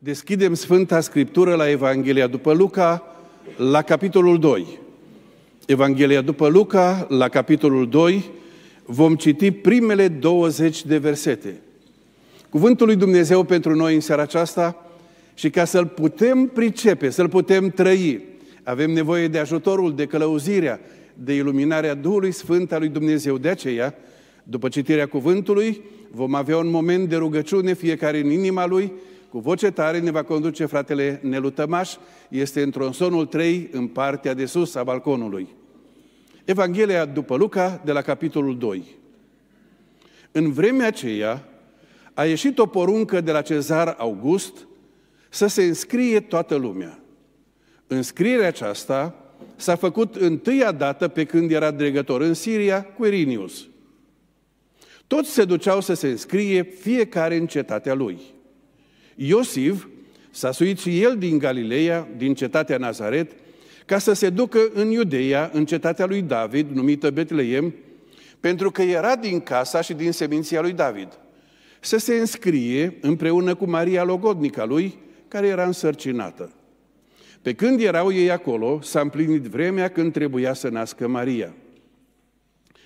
Deschidem Sfânta Scriptură la Evanghelia după Luca, la capitolul 2. Evanghelia după Luca, la capitolul 2, vom citi primele 20 de versete. Cuvântul lui Dumnezeu pentru noi în seara aceasta și ca să-l putem pricepe, să-l putem trăi, avem nevoie de ajutorul, de călăuzirea, de iluminarea Duhului Sfânt al lui Dumnezeu. De aceea, după citirea cuvântului, vom avea un moment de rugăciune fiecare în inima lui, cu voce tare ne va conduce fratele Nelu Tămaș, este în tronsonul 3, în partea de sus a balconului. Evanghelia după Luca, de la capitolul 2. În vremea aceea a ieșit o poruncă de la cezar August să se înscrie toată lumea. Înscrierea aceasta s-a făcut întâia dată pe când era dregător în Siria cu Irinius. Toți se duceau să se înscrie fiecare în cetatea lui. Iosif s-a suit și el din Galileea, din cetatea Nazaret, ca să se ducă în Iudeia, în cetatea lui David, numită Betleem, pentru că era din casa și din seminția lui David. Să se înscrie împreună cu Maria Logodnica lui, care era însărcinată. Pe când erau ei acolo, s-a împlinit vremea când trebuia să nască Maria.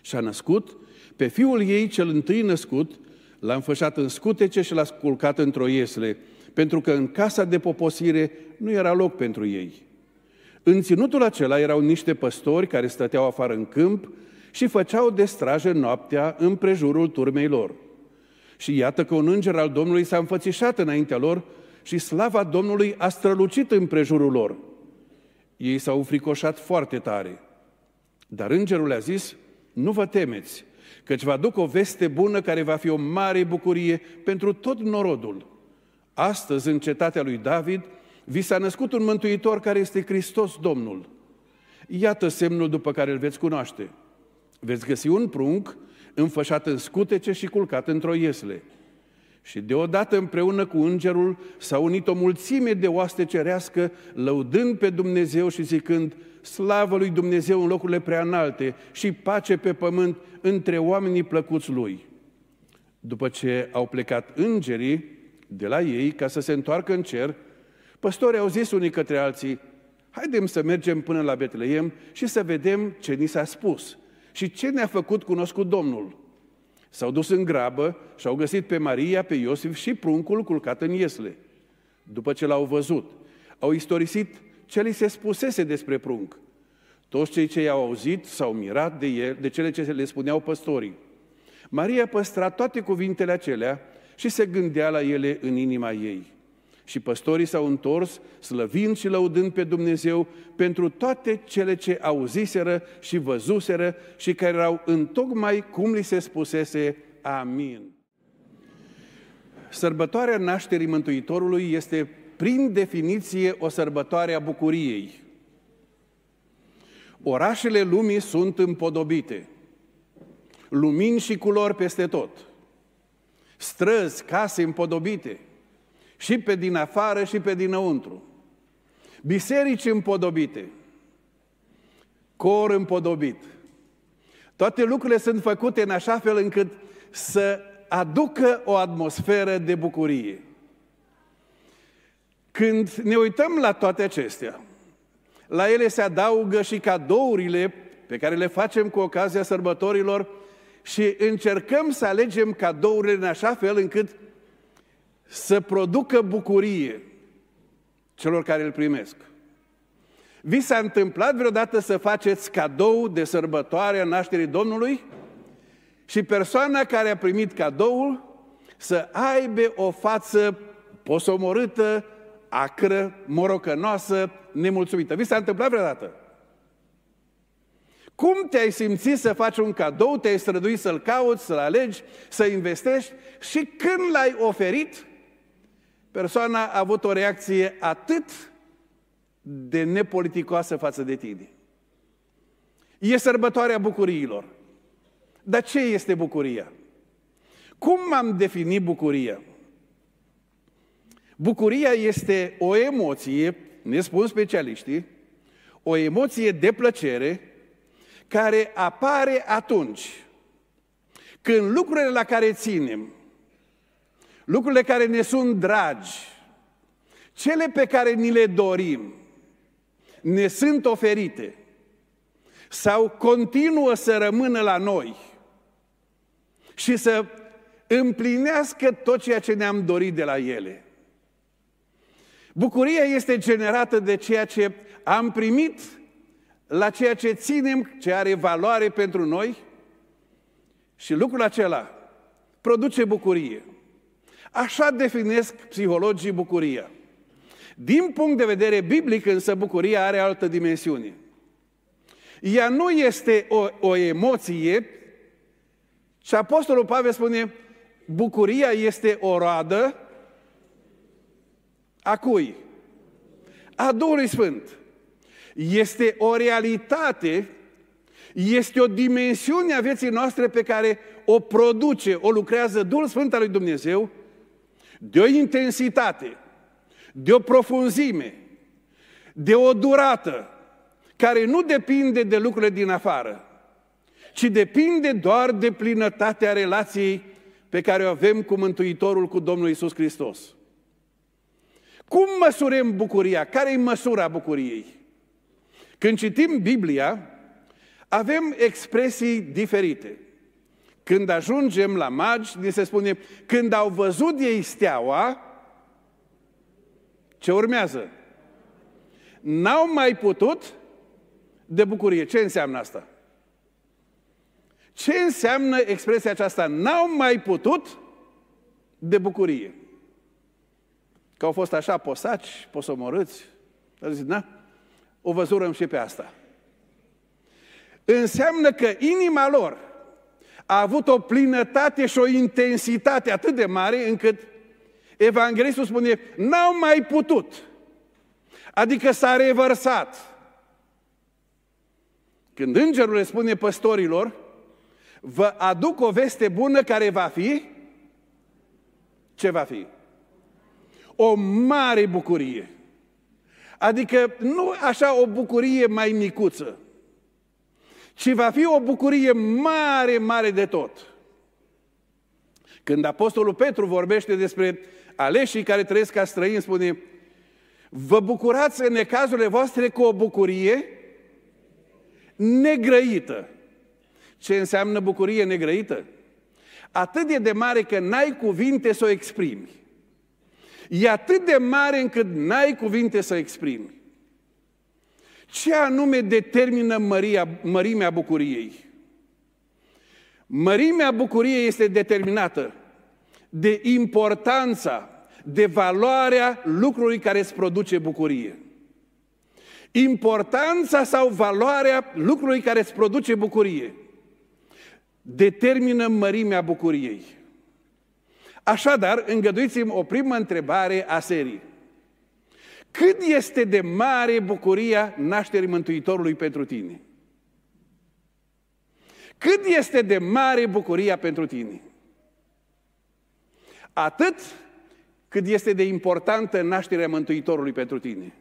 Și a născut pe fiul ei cel întâi născut, l-a înfășat în scutece și l-a sculcat într-o iesle, pentru că în casa de poposire nu era loc pentru ei. În ținutul acela erau niște păstori care stăteau afară în câmp și făceau de strajă noaptea în prejurul turmei lor. Și iată că un înger al Domnului s-a înfățișat înaintea lor și slava Domnului a strălucit în prejurul lor. Ei s-au fricoșat foarte tare. Dar îngerul le-a zis, nu vă temeți, căci vă aduc o veste bună care va fi o mare bucurie pentru tot norodul. Astăzi, în cetatea lui David, vi s-a născut un mântuitor care este Hristos Domnul. Iată semnul după care îl veți cunoaște. Veți găsi un prunc înfășat în scutece și culcat într-o iesle. Și deodată împreună cu îngerul s-a unit o mulțime de oaste cerească, lăudând pe Dumnezeu și zicând, slavă lui Dumnezeu în locurile prea înalte și pace pe pământ între oamenii plăcuți lui. După ce au plecat îngerii de la ei ca să se întoarcă în cer, păstorii au zis unii către alții, haidem să mergem până la Betleem și să vedem ce ni s-a spus și ce ne-a făcut cunoscut Domnul. S-au dus în grabă și au găsit pe Maria, pe Iosif și pruncul culcat în iesle. După ce l-au văzut, au istorisit ce li se spusese despre prunc. Toți cei ce i-au auzit s-au mirat de, el, de cele ce le spuneau păstorii. Maria păstra toate cuvintele acelea și se gândea la ele în inima ei. Și păstorii s-au întors, slăvind și lăudând pe Dumnezeu pentru toate cele ce auziseră și văzuseră și care erau întocmai cum li se spusese. Amin. Sărbătoarea nașterii Mântuitorului este, prin definiție, o sărbătoare a bucuriei. Orașele lumii sunt împodobite, lumini și culori peste tot, străzi, case împodobite – și pe din afară și pe dinăuntru. Biserici împodobite, cor împodobit. Toate lucrurile sunt făcute în așa fel încât să aducă o atmosferă de bucurie. Când ne uităm la toate acestea, la ele se adaugă și cadourile pe care le facem cu ocazia sărbătorilor și încercăm să alegem cadourile în așa fel încât să producă bucurie celor care îl primesc. Vi s-a întâmplat vreodată să faceți cadou de sărbătoare a nașterii Domnului și persoana care a primit cadoul să aibă o față posomorâtă, acră, morocănoasă, nemulțumită. Vi s-a întâmplat vreodată? Cum te-ai simțit să faci un cadou, te-ai străduit să-l cauți, să-l alegi, să investești și când l-ai oferit, persoana a avut o reacție atât de nepoliticoasă față de tine. E sărbătoarea bucuriilor. Dar ce este bucuria? Cum am definit bucuria? Bucuria este o emoție, ne spun specialiștii, o emoție de plăcere care apare atunci când lucrurile la care ținem, lucrurile care ne sunt dragi, Cele pe care ni le dorim ne sunt oferite sau continuă să rămână la noi și să împlinească tot ceea ce ne-am dorit de la ele. Bucuria este generată de ceea ce am primit, la ceea ce ținem, ce are valoare pentru noi și lucrul acela produce bucurie. Așa definesc psihologii bucuria. Din punct de vedere biblic, însă, bucuria are altă dimensiune. Ea nu este o, o emoție, și Apostolul Pavel spune, bucuria este o roadă a cui? A Duhului Sfânt. Este o realitate, este o dimensiune a vieții noastre pe care o produce, o lucrează Duhul Sfânt al lui Dumnezeu, de o intensitate, de o profunzime, de o durată, care nu depinde de lucrurile din afară, ci depinde doar de plinătatea relației pe care o avem cu Mântuitorul, cu Domnul Isus Hristos. Cum măsurăm bucuria? Care e măsura bucuriei? Când citim Biblia, avem expresii diferite. Când ajungem la magi, ni se spune, când au văzut ei steaua, ce urmează? N-au mai putut de bucurie. Ce înseamnă asta? Ce înseamnă expresia aceasta? N-au mai putut de bucurie. Că au fost așa posaci, posomorâți. Au zis, na, o văzurăm și pe asta. Înseamnă că inima lor a avut o plinătate și o intensitate atât de mare încât Evanghelistul spune, n-au mai putut. Adică s-a revărsat. Când îngerul le spune păstorilor, vă aduc o veste bună care va fi, ce va fi? O mare bucurie. Adică nu așa o bucurie mai micuță, ci va fi o bucurie mare, mare de tot. Când Apostolul Petru vorbește despre aleșii care trăiesc ca străini, spune, vă bucurați în necazurile voastre cu o bucurie negrăită. Ce înseamnă bucurie negrăită? Atât de de mare că n-ai cuvinte să o exprimi. E atât de mare încât n-ai cuvinte să o exprimi. Ce anume determină măria, mărimea bucuriei? Mărimea bucuriei este determinată de importanța, de valoarea lucrului care îți produce bucurie. Importanța sau valoarea lucrului care îți produce bucurie determină mărimea bucuriei. Așadar, îngăduiți-mi o primă întrebare a serii. Cât este de mare bucuria nașterii Mântuitorului pentru tine? Cât este de mare bucuria pentru tine? Atât cât este de importantă nașterea Mântuitorului pentru tine.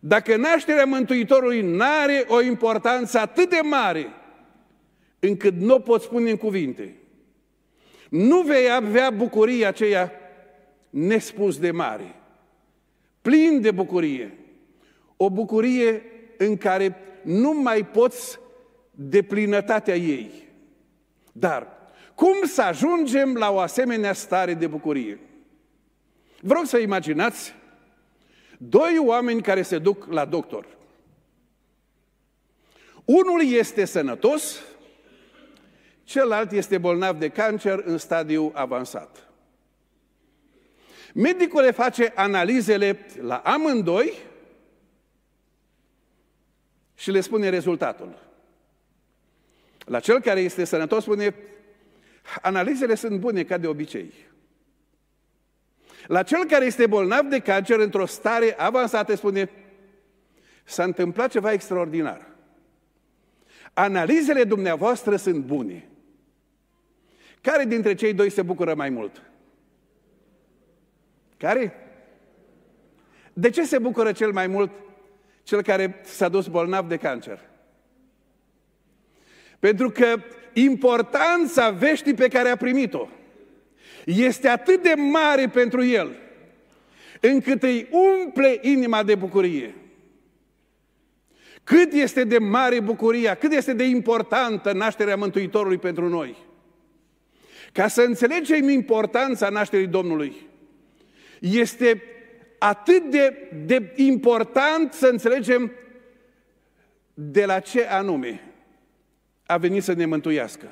Dacă nașterea Mântuitorului nu are o importanță atât de mare, încât nu o poți spune în cuvinte, nu vei avea bucuria aceea nespus de mare, plin de bucurie, o bucurie în care nu mai poți de plinătatea ei. Dar cum să ajungem la o asemenea stare de bucurie? Vreau să imaginați doi oameni care se duc la doctor. Unul este sănătos, celălalt este bolnav de cancer în stadiu avansat. Medicul le face analizele la amândoi și le spune rezultatul. La cel care este sănătos spune, analizele sunt bune ca de obicei. La cel care este bolnav de cancer într-o stare avansată spune, s-a întâmplat ceva extraordinar. Analizele dumneavoastră sunt bune. Care dintre cei doi se bucură mai mult? Care? De ce se bucură cel mai mult cel care s-a dus bolnav de cancer? Pentru că importanța veștii pe care a primit-o este atât de mare pentru el, încât îi umple inima de bucurie. Cât este de mare bucuria, cât este de importantă nașterea Mântuitorului pentru noi. Ca să înțelegem importanța nașterii Domnului, este atât de, de important să înțelegem de la ce anume a venit să ne mântuiască.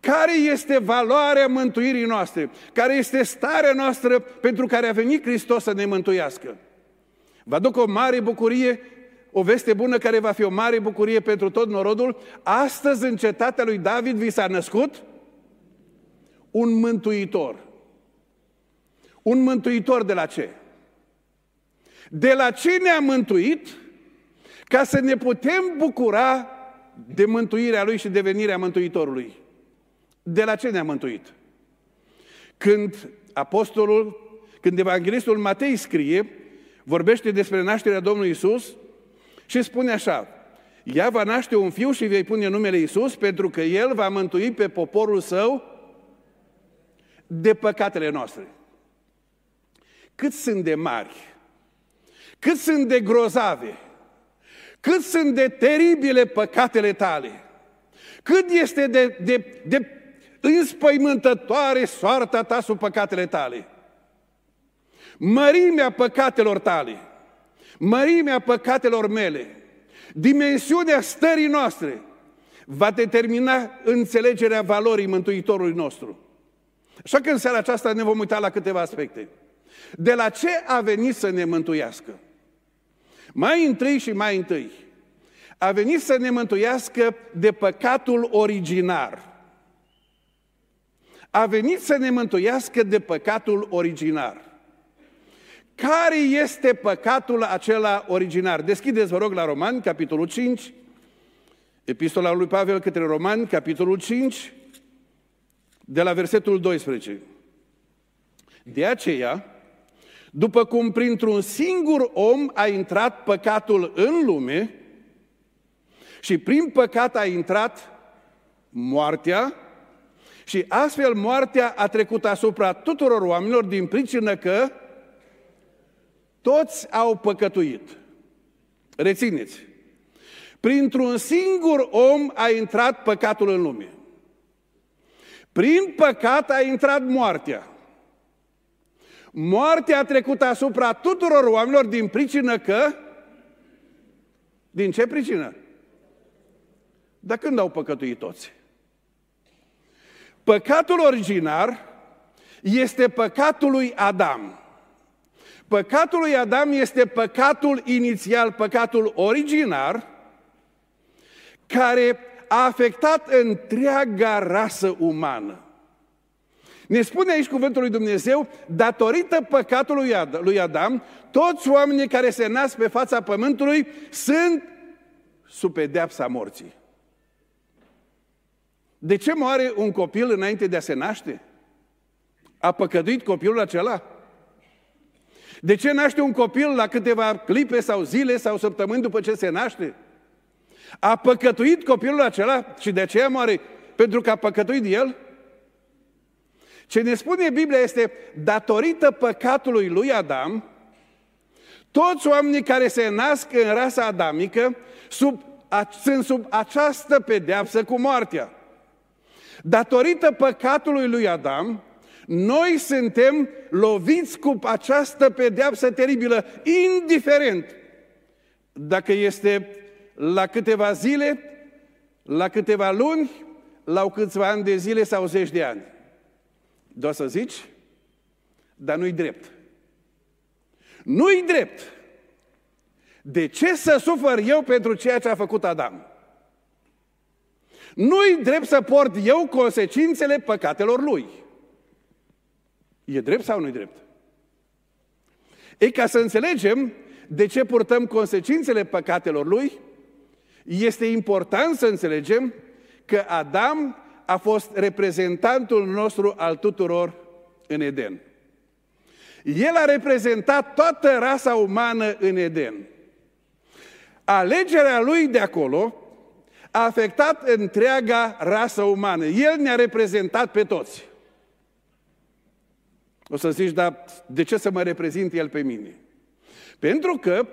Care este valoarea mântuirii noastre? Care este starea noastră pentru care a venit Hristos să ne mântuiască? Vă aduc o mare bucurie, o veste bună care va fi o mare bucurie pentru tot norodul. Astăzi în cetatea lui David vi s-a născut un mântuitor. Un mântuitor de la ce? De la ce ne-a mântuit? Ca să ne putem bucura de mântuirea Lui și de venirea Mântuitorului. De la ce ne-a mântuit? Când apostolul, când evanghelistul Matei scrie, vorbește despre nașterea Domnului Isus și spune așa, ea va naște un fiu și vei pune numele Isus pentru că El va mântui pe poporul său de păcatele noastre. Cât sunt de mari, cât sunt de grozave, cât sunt de teribile păcatele tale, cât este de, de, de înspăimântătoare soarta ta sub păcatele tale. Mărimea păcatelor tale, mărimea păcatelor mele, dimensiunea stării noastre va determina înțelegerea valorii Mântuitorului nostru. Așa că în seara aceasta ne vom uita la câteva aspecte. De la ce a venit să ne mântuiască? Mai întâi și mai întâi, a venit să ne mântuiască de păcatul originar. A venit să ne mântuiască de păcatul originar. Care este păcatul acela originar? Deschideți, vă rog, la Romani, capitolul 5, Epistola lui Pavel către Romani, capitolul 5, de la versetul 12. De aceea, după cum printr-un singur om a intrat păcatul în lume și prin păcat a intrat moartea și astfel moartea a trecut asupra tuturor oamenilor din pricină că toți au păcătuit. Rețineți! Printr-un singur om a intrat păcatul în lume. Prin păcat a intrat moartea. Moartea a trecut asupra tuturor oamenilor din pricină că... Din ce pricină? Dar când au păcătuit toți? Păcatul originar este păcatul lui Adam. Păcatul lui Adam este păcatul inițial, păcatul originar, care a afectat întreaga rasă umană. Ne spune aici cuvântul lui Dumnezeu, datorită păcatului lui Adam, toți oamenii care se nasc pe fața pământului sunt sub pedeapsa morții. De ce moare un copil înainte de a se naște? A păcăduit copilul acela? De ce naște un copil la câteva clipe sau zile sau săptămâni după ce se naște? A păcătuit copilul acela și de aceea moare? Pentru că a păcătuit el? Ce ne spune Biblia este, datorită păcatului lui Adam, toți oamenii care se nasc în rasa adamică sub, a, sunt sub această pedeapsă cu moartea. Datorită păcatului lui Adam, noi suntem loviți cu această pedeapsă teribilă, indiferent dacă este la câteva zile, la câteva luni, la câțiva ani de zile sau zeci de ani. Doar să zici, dar nu-i drept. Nu-i drept. De ce să sufăr eu pentru ceea ce a făcut Adam? Nu-i drept să port eu consecințele păcatelor lui. E drept sau nu-i drept? Ei, ca să înțelegem de ce purtăm consecințele păcatelor lui, este important să înțelegem că Adam a fost reprezentantul nostru al tuturor în Eden. El a reprezentat toată rasa umană în Eden. Alegerea lui de acolo a afectat întreaga rasă umană. El ne-a reprezentat pe toți. O să zici, dar de ce să mă reprezint el pe mine? Pentru că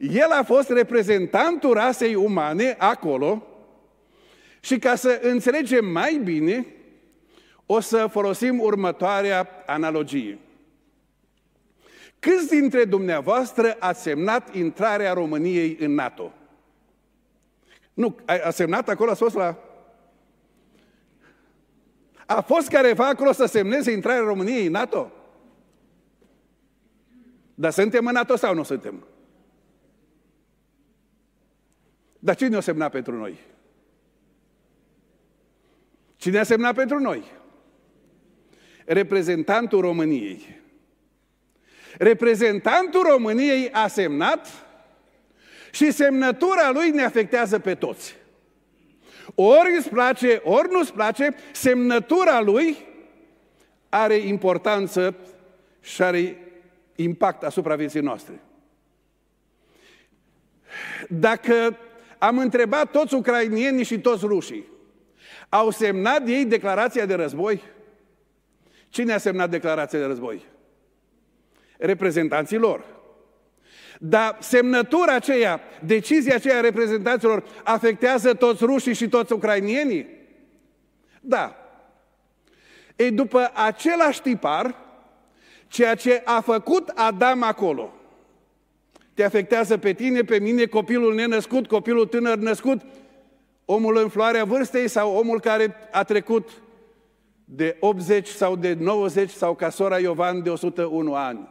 el a fost reprezentantul rasei umane acolo și ca să înțelegem mai bine, o să folosim următoarea analogie. Câți dintre dumneavoastră ați semnat intrarea României în NATO? Nu, a semnat acolo, a fost la... A fost careva acolo să semneze intrarea României în NATO? Dar suntem în NATO sau nu suntem? Dar cine a semnat pentru noi? Cine a semnat pentru noi? Reprezentantul României. Reprezentantul României a semnat și semnătura lui ne afectează pe toți. Ori îți place, ori nu-ți place, semnătura lui are importanță și are impact asupra vieții noastre. Dacă am întrebat toți ucrainienii și toți rușii, au semnat ei declarația de război? Cine a semnat declarația de război? Reprezentanții lor. Dar semnătura aceea, decizia aceea reprezentanților afectează toți rușii și toți ucrainienii? Da. Ei, după același tipar, ceea ce a făcut Adam acolo, te afectează pe tine, pe mine, copilul nenăscut, copilul tânăr născut, omul în floarea vârstei sau omul care a trecut de 80 sau de 90 sau ca sora Iovan de 101 ani.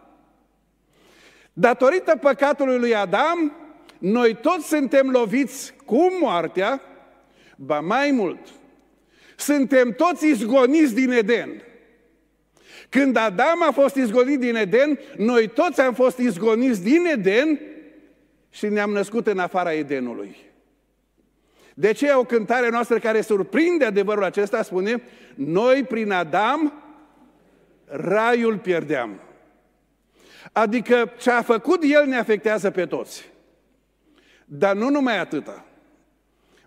Datorită păcatului lui Adam, noi toți suntem loviți cu moartea, ba mai mult, suntem toți izgoniți din Eden. Când Adam a fost izgonit din Eden, noi toți am fost izgoniți din Eden și ne-am născut în afara Edenului. De ce o cântare noastră care surprinde adevărul acesta spune Noi prin Adam raiul pierdeam. Adică ce a făcut el ne afectează pe toți. Dar nu numai atâta.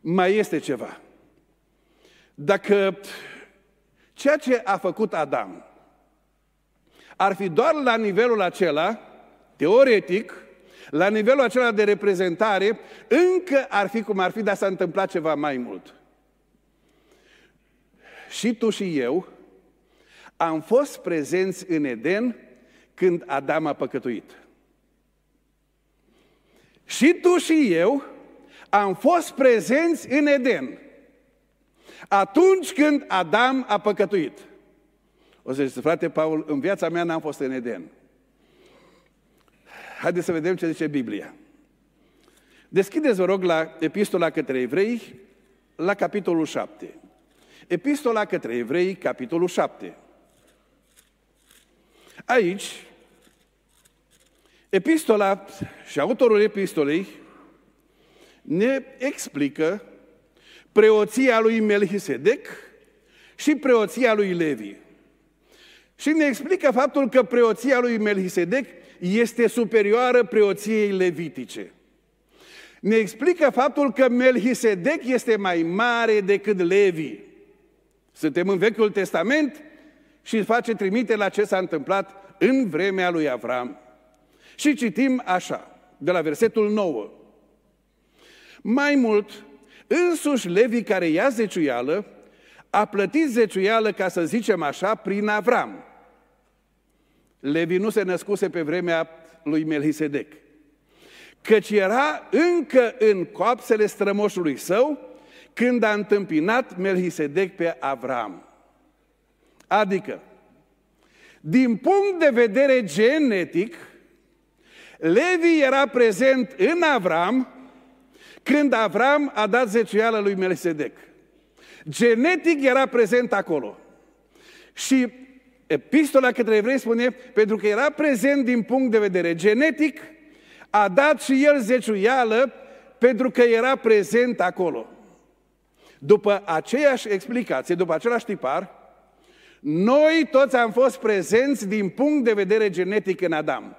Mai este ceva. Dacă ceea ce a făcut Adam ar fi doar la nivelul acela, teoretic, la nivelul acela de reprezentare, încă ar fi cum ar fi, dar s-a întâmplat ceva mai mult. Și tu și eu am fost prezenți în Eden când Adam a păcătuit. Și tu și eu am fost prezenți în Eden atunci când Adam a păcătuit. O să zice, frate Paul, în viața mea n-am fost în Eden. Haideți să vedem ce zice Biblia. Deschideți, vă rog, la Epistola către Evrei, la capitolul 7. Epistola către Evrei, capitolul 7. Aici, epistola și autorul epistolei ne explică preoția lui Melchisedec și preoția lui Levi. Și ne explică faptul că preoția lui Melchisedec este superioară preoției levitice. Ne explică faptul că Melchisedec este mai mare decât Levi. Suntem în Vechiul Testament și face trimite la ce s-a întâmplat în vremea lui Avram. Și citim așa, de la versetul 9. Mai mult, însuși Levi care ia zeciuială, a plătit zeciuială, ca să zicem așa, prin Avram. Levi nu se născuse pe vremea lui Melchisedec, căci era încă în coapsele strămoșului său când a întâmpinat Melchisedec pe Avram. Adică, din punct de vedere genetic, Levi era prezent în Avram când Avram a dat zeciuială lui Melchisedec. Genetic era prezent acolo. Și Epistola către evrei spune, pentru că era prezent din punct de vedere genetic, a dat și el zeciuială pentru că era prezent acolo. După aceeași explicație, după același tipar, noi toți am fost prezenți din punct de vedere genetic în Adam.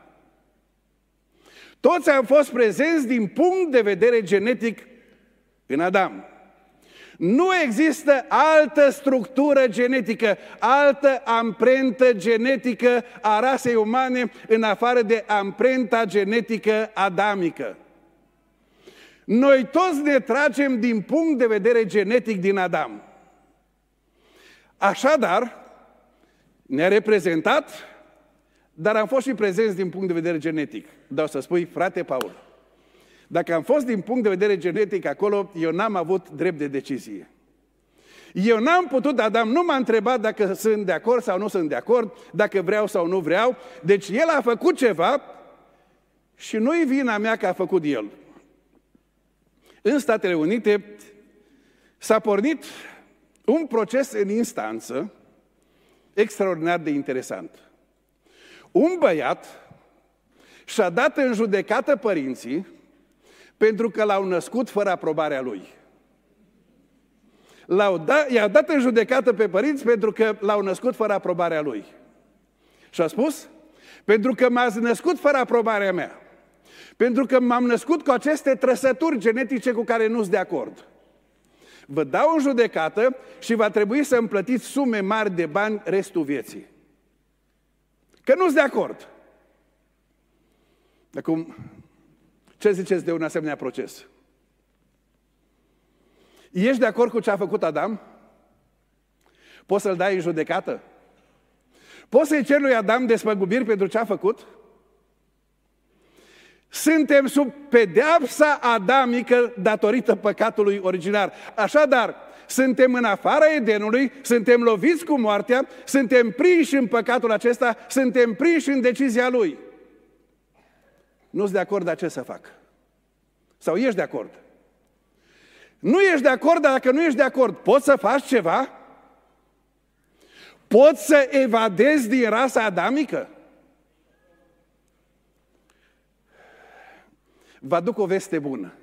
Toți am fost prezenți din punct de vedere genetic în Adam. Nu există altă structură genetică, altă amprentă genetică a rasei umane în afară de amprenta genetică adamică. Noi toți ne tragem din punct de vedere genetic din Adam. Așadar, ne-a reprezentat, dar am fost și prezenți din punct de vedere genetic. Dar o să spui, frate Paul, dacă am fost din punct de vedere genetic acolo, eu n-am avut drept de decizie. Eu n-am putut, Adam nu m-a întrebat dacă sunt de acord sau nu sunt de acord, dacă vreau sau nu vreau. Deci el a făcut ceva și nu-i vina mea că a făcut el. În Statele Unite s-a pornit un proces în instanță extraordinar de interesant. Un băiat și-a dat în judecată părinții pentru că l-au născut fără aprobarea lui. L-au dat, i-a dat în judecată pe părinți pentru că l-au născut fără aprobarea lui. Și a spus, pentru că m-ați născut fără aprobarea mea. Pentru că m-am născut cu aceste trăsături genetice cu care nu-s de acord. Vă dau în judecată și va trebui să îmi plătiți sume mari de bani restul vieții. Că nu-s de acord. Acum, ce ziceți de un asemenea proces? Ești de acord cu ce a făcut Adam? Poți să-l dai în judecată? Poți să-i cer lui Adam despăgubiri pentru ce a făcut? Suntem sub pedeapsa adamică datorită păcatului originar. Așadar, suntem în afara Edenului, suntem loviți cu moartea, suntem prinși în păcatul acesta, suntem prinși în decizia lui. Nu-s de acord, dar ce să fac? Sau ești de acord? Nu ești de acord, dar dacă nu ești de acord, poți să faci ceva? Poți să evadezi din rasa adamică? Vă aduc o veste bună,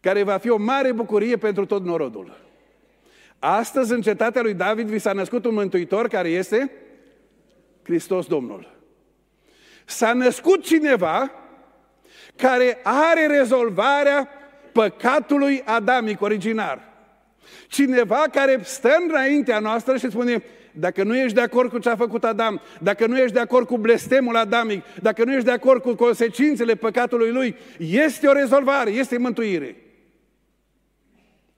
care va fi o mare bucurie pentru tot norodul. Astăzi, în cetatea lui David, vi s-a născut un mântuitor care este Hristos Domnul. S-a născut cineva care are rezolvarea păcatului adamic originar. Cineva care stă înaintea noastră și spune, dacă nu ești de acord cu ce a făcut Adam, dacă nu ești de acord cu blestemul adamic, dacă nu ești de acord cu consecințele păcatului lui, este o rezolvare, este mântuire.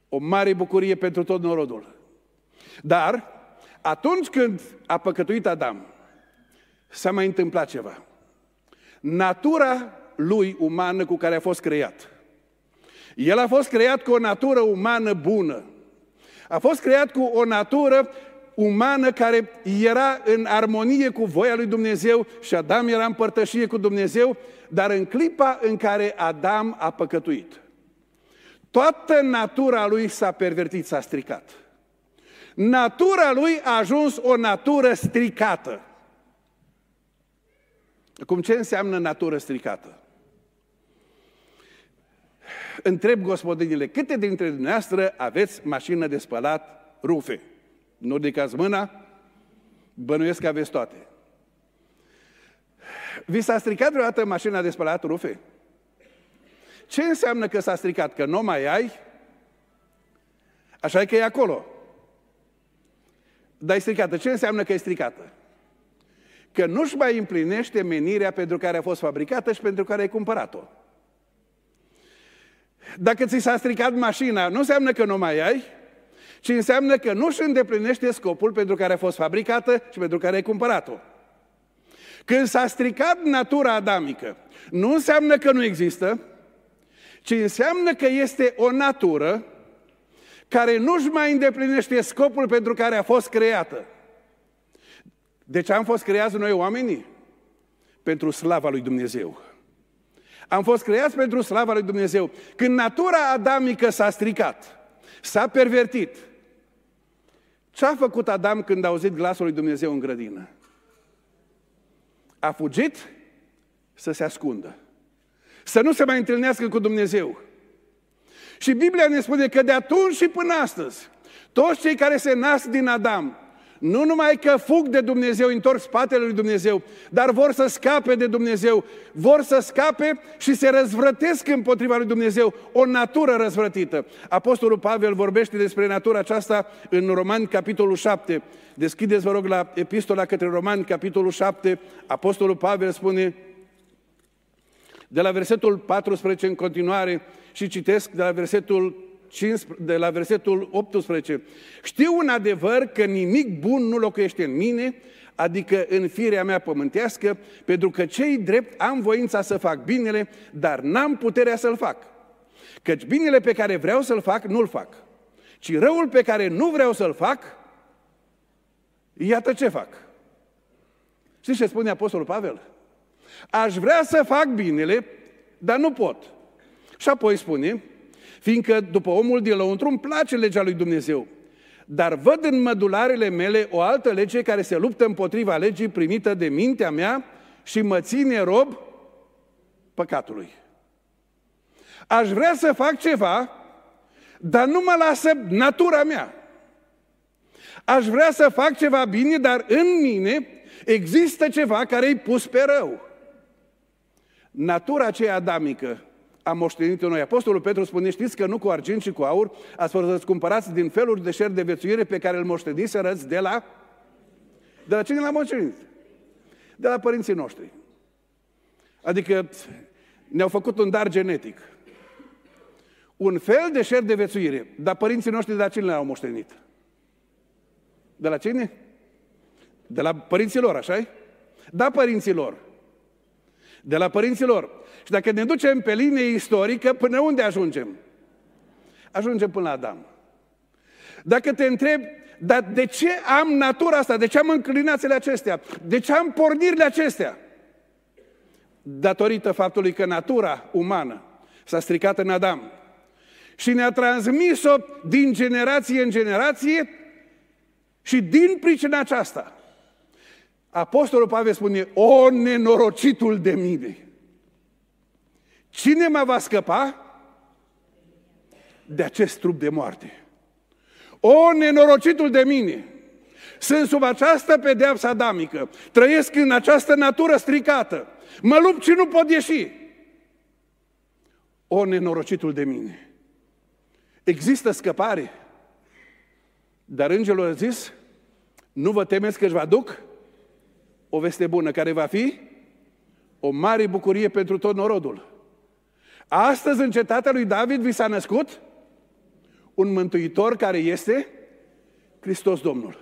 O mare bucurie pentru tot norodul. Dar, atunci când a păcătuit Adam, s-a mai întâmplat ceva. Natura lui umană cu care a fost creat. El a fost creat cu o natură umană bună. A fost creat cu o natură umană care era în armonie cu voia lui Dumnezeu și Adam era în părtășie cu Dumnezeu, dar în clipa în care Adam a păcătuit, toată natura lui s-a pervertit, s-a stricat. Natura lui a ajuns o natură stricată. Acum, ce înseamnă natură stricată? Întreb gospodinile, câte dintre dumneavoastră aveți mașină de spălat rufe? Nu ridicați mâna, bănuiesc că aveți toate. Vi s-a stricat vreodată mașina de spălat rufe? Ce înseamnă că s-a stricat? Că nu mai ai? Așa e că e acolo. Dar e stricată. Ce înseamnă că e stricată? Că nu-și mai împlinește menirea pentru care a fost fabricată și pentru care ai cumpărat-o. Dacă ți s-a stricat mașina, nu înseamnă că nu mai ai, ci înseamnă că nu își îndeplinește scopul pentru care a fost fabricată și pentru care ai cumpărat-o. Când s-a stricat natura adamică, nu înseamnă că nu există, ci înseamnă că este o natură care nu-și mai îndeplinește scopul pentru care a fost creată. De ce am fost creați noi oamenii? Pentru slava lui Dumnezeu. Am fost creați pentru slava lui Dumnezeu. Când natura adamică s-a stricat, s-a pervertit, ce a făcut Adam când a auzit glasul lui Dumnezeu în grădină? A fugit să se ascundă. Să nu se mai întâlnească cu Dumnezeu. Și Biblia ne spune că de atunci și până astăzi, toți cei care se nasc din Adam nu numai că fug de Dumnezeu, întorc spatele lui Dumnezeu, dar vor să scape de Dumnezeu, vor să scape și se răzvrătesc împotriva lui Dumnezeu, o natură răzvrătită. Apostolul Pavel vorbește despre natura aceasta în Romani, capitolul 7. Deschideți, vă rog, la epistola către Romani, capitolul 7. Apostolul Pavel spune, de la versetul 14 în continuare, și citesc de la versetul 15, de la versetul 18. Știu un adevăr că nimic bun nu locuiește în mine, adică în firea mea pământească, pentru că cei drept am voința să fac binele, dar n-am puterea să-l fac. Căci binele pe care vreau să-l fac, nu-l fac. Ci răul pe care nu vreau să-l fac, iată ce fac. Știți ce spune Apostolul Pavel? Aș vrea să fac binele, dar nu pot. Și apoi spune, fiindcă după omul din lăuntru îmi place legea lui Dumnezeu, dar văd în mădularele mele o altă lege care se luptă împotriva legii primită de mintea mea și mă ține rob păcatului. Aș vrea să fac ceva, dar nu mă lasă natura mea. Aș vrea să fac ceva bine, dar în mine există ceva care îi pus pe rău. Natura aceea adamică a moștenit-o noi. Apostolul Petru spune, știți că nu cu argint și cu aur ați fost să cumpărați din feluri de șer de vețuire pe care îl moșteniserăți de la... De la cine l-a moștenit? De la părinții noștri. Adică ne-au făcut un dar genetic. Un fel de șer de vețuire. Dar părinții noștri de la cine l-au moștenit? De la cine? De la părinții lor, așa Da, părinții lor. De la părinții lor. Și dacă ne ducem pe linie istorică, până unde ajungem? Ajungem până la Adam. Dacă te întreb, dar de ce am natura asta? De ce am înclinațiile acestea? De ce am pornirile acestea? Datorită faptului că natura umană s-a stricat în Adam și ne-a transmis-o din generație în generație și din pricina aceasta. Apostolul Pavel spune, o nenorocitul de mine. Cine mă va scăpa de acest trup de moarte? O, nenorocitul de mine! Sunt sub această pedeapsă adamică. Trăiesc în această natură stricată. Mă lupt și nu pot ieși. O, nenorocitul de mine! Există scăpare. Dar îngelul a zis, nu vă temeți că își va duc o veste bună, care va fi o mare bucurie pentru tot norodul. Astăzi în cetatea lui David vi s-a născut un mântuitor care este Hristos Domnul.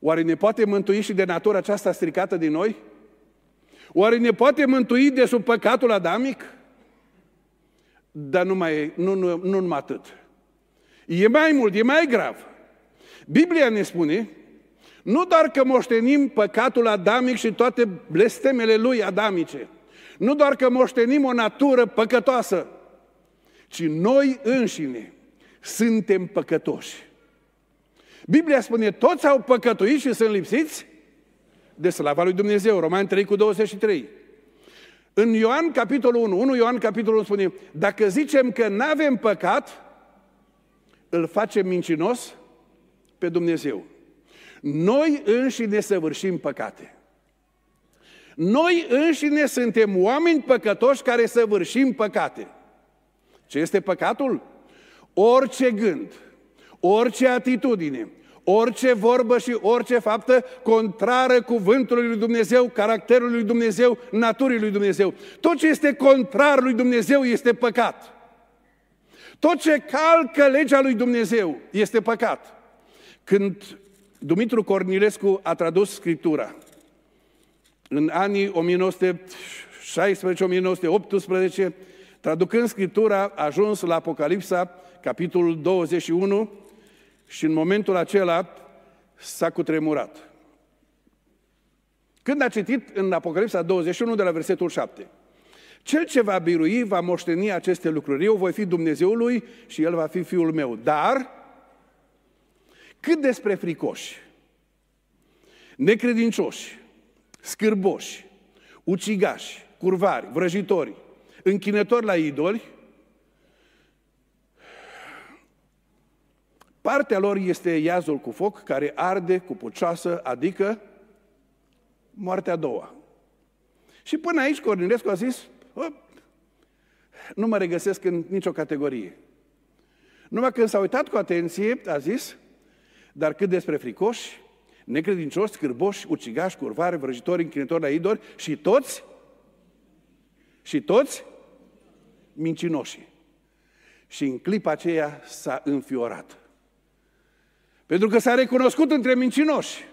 Oare ne poate mântui și de natura aceasta stricată din noi? Oare ne poate mântui de sub păcatul adamic? Dar nu, mai, nu, nu, nu numai atât. E mai mult, e mai grav. Biblia ne spune, nu doar că moștenim păcatul adamic și toate blestemele lui adamice, nu doar că moștenim o natură păcătoasă, ci noi înșine suntem păcătoși. Biblia spune, toți au păcătuit și sunt lipsiți de slava lui Dumnezeu. Roman 3 cu 23. În Ioan capitolul 1, 1 Ioan capitolul 1 spune, dacă zicem că nu avem păcat, îl facem mincinos pe Dumnezeu. Noi înșine săvârșim păcate. Noi înșine suntem oameni păcătoși care săvârșim păcate. Ce este păcatul? Orice gând, orice atitudine, orice vorbă și orice faptă contrară cuvântului lui Dumnezeu, caracterului lui Dumnezeu, naturii lui Dumnezeu. Tot ce este contrar lui Dumnezeu este păcat. Tot ce calcă legea lui Dumnezeu este păcat. Când Dumitru Cornilescu a tradus Scriptura, în anii 1916-1918, traducând Scriptura, a ajuns la Apocalipsa, capitolul 21, și în momentul acela s-a cutremurat. Când a citit în Apocalipsa 21 de la versetul 7, cel ce va birui va moșteni aceste lucruri. Eu voi fi Dumnezeul lui și el va fi fiul meu. Dar, cât despre fricoși, necredincioși, scârboși, ucigași, curvari, vrăjitori, închinători la idoli, Partea lor este iazul cu foc, care arde cu pucioasă, adică moartea a doua. Și până aici Cornilescu a zis, nu mă regăsesc în nicio categorie. Numai când s-a uitat cu atenție, a zis, dar cât despre fricoși, necredincioși, scârboși, ucigași, curvare, vrăjitori, închinători la idori și toți, și toți mincinoși. Și în clipa aceea s-a înfiorat. Pentru că s-a recunoscut între mincinoși.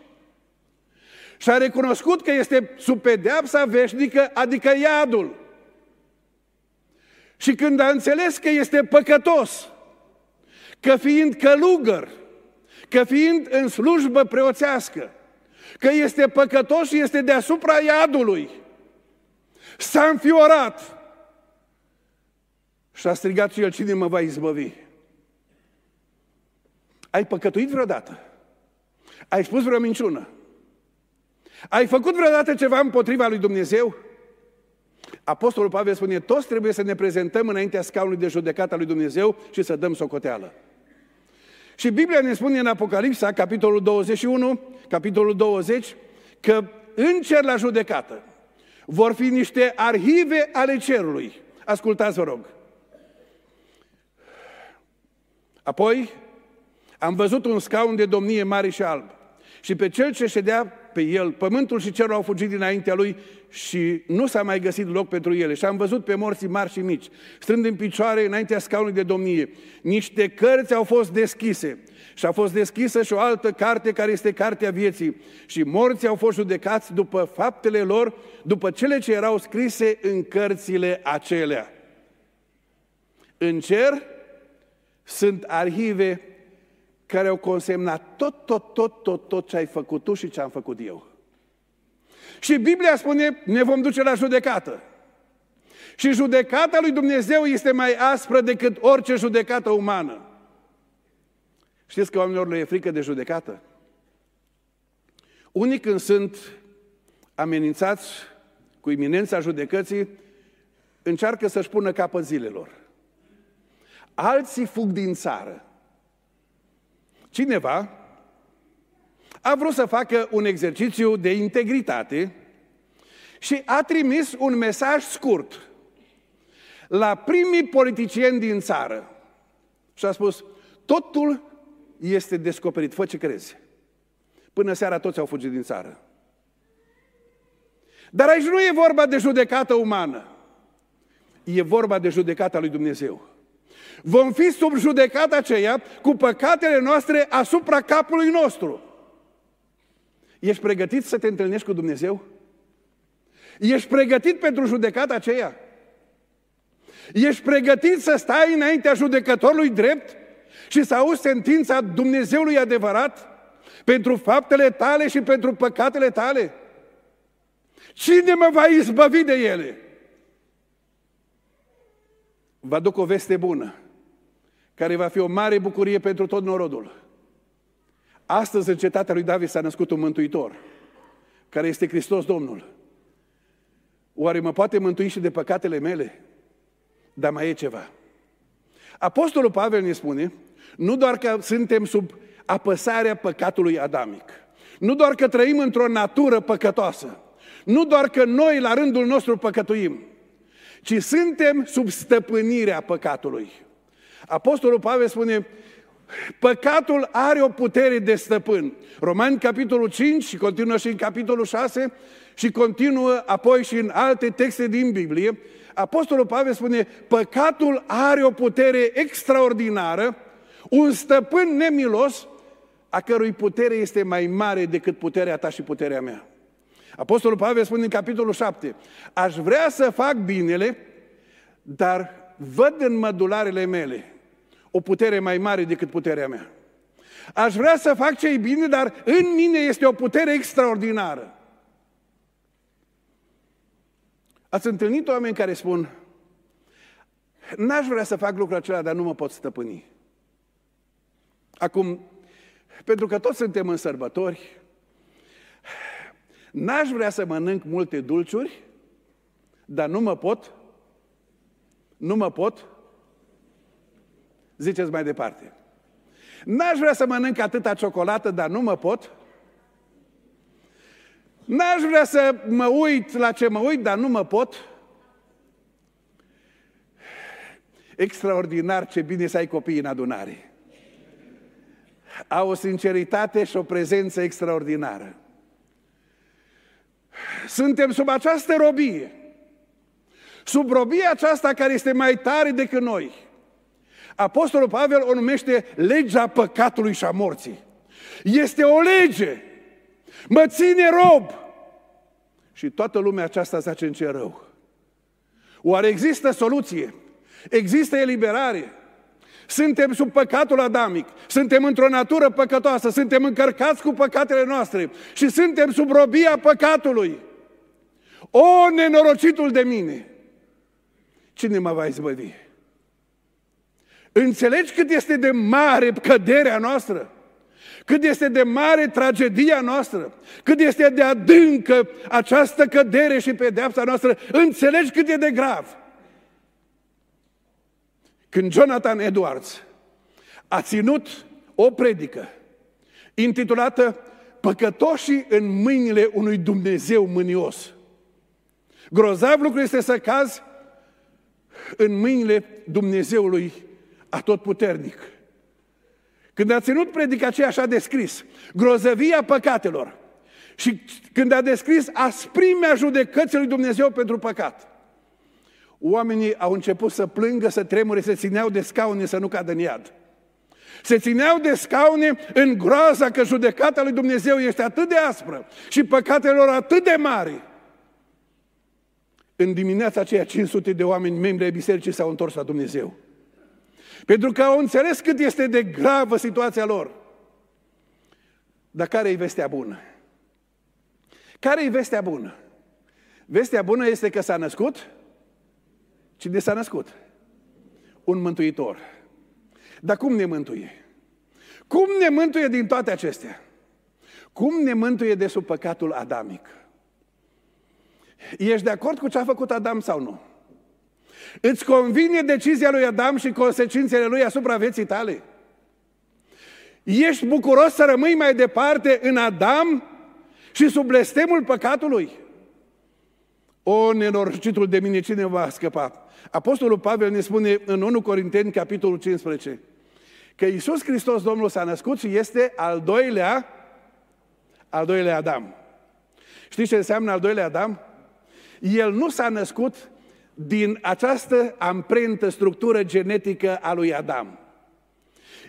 Și a recunoscut că este sub pedeapsa veșnică, adică iadul. Și când a înțeles că este păcătos, că fiind călugăr, că fiind în slujbă preoțească, că este păcătos și este deasupra iadului, s-a înfiorat și a strigat și el, cine mă va izbăvi? Ai păcătuit vreodată? Ai spus vreo minciună? Ai făcut vreodată ceva împotriva lui Dumnezeu? Apostolul Pavel spune, toți trebuie să ne prezentăm înaintea scaunului de judecată lui Dumnezeu și să dăm socoteală. Și Biblia ne spune în Apocalipsa, capitolul 21, capitolul 20, că în cer la judecată vor fi niște arhive ale cerului. Ascultați, vă rog. Apoi am văzut un scaun de domnie mare și alb și pe cel ce ședea pe el, pământul și cerul au fugit dinaintea lui și nu s-a mai găsit loc pentru ele. Și am văzut pe morții mari și mici, strând în picioare înaintea scaunului de domnie. Niște cărți au fost deschise și a fost deschisă și o altă carte care este cartea vieții. Și morții au fost judecați după faptele lor, după cele ce erau scrise în cărțile acelea. În cer sunt arhive care au consemnat tot, tot, tot, tot, tot ce ai făcut tu și ce am făcut eu. Și Biblia spune, ne vom duce la judecată. Și judecata lui Dumnezeu este mai aspră decât orice judecată umană. Știți că oamenilor le e frică de judecată? Unii când sunt amenințați cu iminența judecății, încearcă să-și pună capăt zilelor. Alții fug din țară. Cineva a vrut să facă un exercițiu de integritate și a trimis un mesaj scurt la primii politicieni din țară. Și a spus, totul este descoperit, fă ce crezi. Până seara toți au fugit din țară. Dar aici nu e vorba de judecată umană. E vorba de judecata lui Dumnezeu. Vom fi sub judecata aceea cu păcatele noastre asupra capului nostru. Ești pregătit să te întâlnești cu Dumnezeu? Ești pregătit pentru judecata aceea? Ești pregătit să stai înaintea judecătorului drept și să auzi sentința Dumnezeului adevărat pentru faptele tale și pentru păcatele tale? Cine mă va izbăvi de ele? Vă aduc o veste bună care va fi o mare bucurie pentru tot norodul. Astăzi, în cetatea lui David s-a născut un mântuitor, care este Hristos Domnul. Oare mă poate mântui și de păcatele mele? Dar mai e ceva. Apostolul Pavel ne spune, nu doar că suntem sub apăsarea păcatului adamic, nu doar că trăim într-o natură păcătoasă, nu doar că noi la rândul nostru păcătuim, ci suntem sub stăpânirea păcatului. Apostolul Pavel spune, păcatul are o putere de stăpân. Romani, capitolul 5 și continuă și în capitolul 6 și continuă apoi și în alte texte din Biblie. Apostolul Pavel spune, păcatul are o putere extraordinară, un stăpân nemilos, a cărui putere este mai mare decât puterea ta și puterea mea. Apostolul Pavel spune în capitolul 7, aș vrea să fac binele, dar văd în mădularele mele o putere mai mare decât puterea mea. Aș vrea să fac ce bine, dar în mine este o putere extraordinară. Ați întâlnit oameni care spun, n-aș vrea să fac lucrul acela, dar nu mă pot stăpâni. Acum, pentru că toți suntem în sărbători, n-aș vrea să mănânc multe dulciuri, dar nu mă pot, nu mă pot Ziceți mai departe. N-aș vrea să mănânc atâta ciocolată, dar nu mă pot. N-aș vrea să mă uit la ce mă uit, dar nu mă pot. Extraordinar ce bine să ai copii în adunare. Au o sinceritate și o prezență extraordinară. Suntem sub această robie. Sub robia aceasta care este mai tare decât noi. Apostolul Pavel o numește legea păcatului și a morții. Este o lege. Mă ține rob. Și toată lumea aceasta zace în ce rău. Oare există soluție? Există eliberare? Suntem sub păcatul adamic, suntem într-o natură păcătoasă, suntem încărcați cu păcatele noastre și suntem sub robia păcatului. O, nenorocitul de mine! Cine mă va izbăvi? Înțelegi cât este de mare căderea noastră? Cât este de mare tragedia noastră? Cât este de adâncă această cădere și pedeapsa noastră? Înțelegi cât e de grav? Când Jonathan Edwards a ținut o predică intitulată Păcătoșii în mâinile unui Dumnezeu mânios. Grozav lucru este să cazi în mâinile Dumnezeului atotputernic. Când a ținut predica aceea așa descris, grozăvia păcatelor și când a descris asprimea judecății lui Dumnezeu pentru păcat, oamenii au început să plângă, să tremure, să țineau de scaune să nu cadă în iad. Se țineau de scaune în groaza că judecata lui Dumnezeu este atât de aspră și păcatele lor atât de mari. În dimineața aceea 500 de oameni, membri ai bisericii, s-au întors la Dumnezeu. Pentru că au înțeles cât este de gravă situația lor. Dar care e vestea bună? Care e vestea bună? Vestea bună este că s-a născut Cine s-a născut? Un mântuitor. Dar cum ne mântuie? Cum ne mântuie din toate acestea? Cum ne mântuie de sub păcatul adamic? Ești de acord cu ce a făcut Adam sau nu? Îți convine decizia lui Adam și consecințele lui asupra vieții tale? Ești bucuros să rămâi mai departe în Adam și sub blestemul păcatului? O, nenorocitul de mine, cine va scăpa? Apostolul Pavel ne spune în 1 Corinteni, capitolul 15, că Iisus Hristos, Domnul, s-a născut și este al doilea, al doilea Adam. Știți ce înseamnă al doilea Adam? El nu s-a născut din această amprentă structură genetică a lui Adam.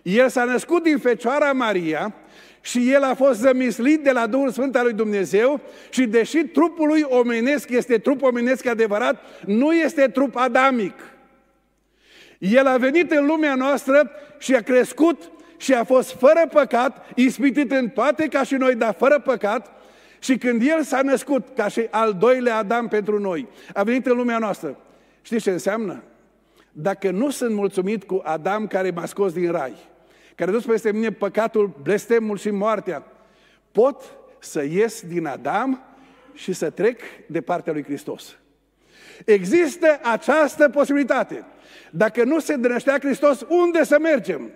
El s-a născut din Fecioara Maria și el a fost zămislit de la Duhul Sfânt al lui Dumnezeu și deși trupul lui omenesc este trup omenesc adevărat, nu este trup adamic. El a venit în lumea noastră și a crescut și a fost fără păcat, ispitit în toate ca și noi, dar fără păcat, și când El s-a născut ca și al doilea Adam pentru noi, a venit în lumea noastră. Știți ce înseamnă? Dacă nu sunt mulțumit cu Adam care m-a scos din rai, care a dus peste mine păcatul, blestemul și moartea, pot să ies din Adam și să trec de partea lui Hristos. Există această posibilitate. Dacă nu se dănăștea Hristos, unde să mergem?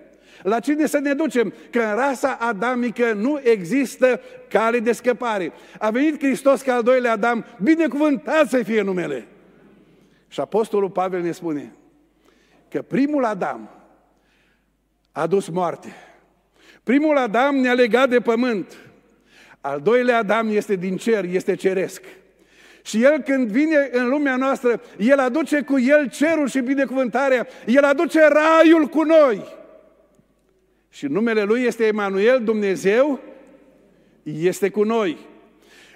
La cine să ne ducem? Că în rasa adamică nu există cale de scăpare. A venit Hristos ca al doilea Adam, binecuvântat să fie numele. Și Apostolul Pavel ne spune că primul Adam a adus moarte. Primul Adam ne-a legat de pământ. Al doilea Adam este din cer, este ceresc. Și El când vine în lumea noastră, El aduce cu El cerul și binecuvântarea, El aduce raiul cu noi. Și numele Lui este Emanuel, Dumnezeu este cu noi.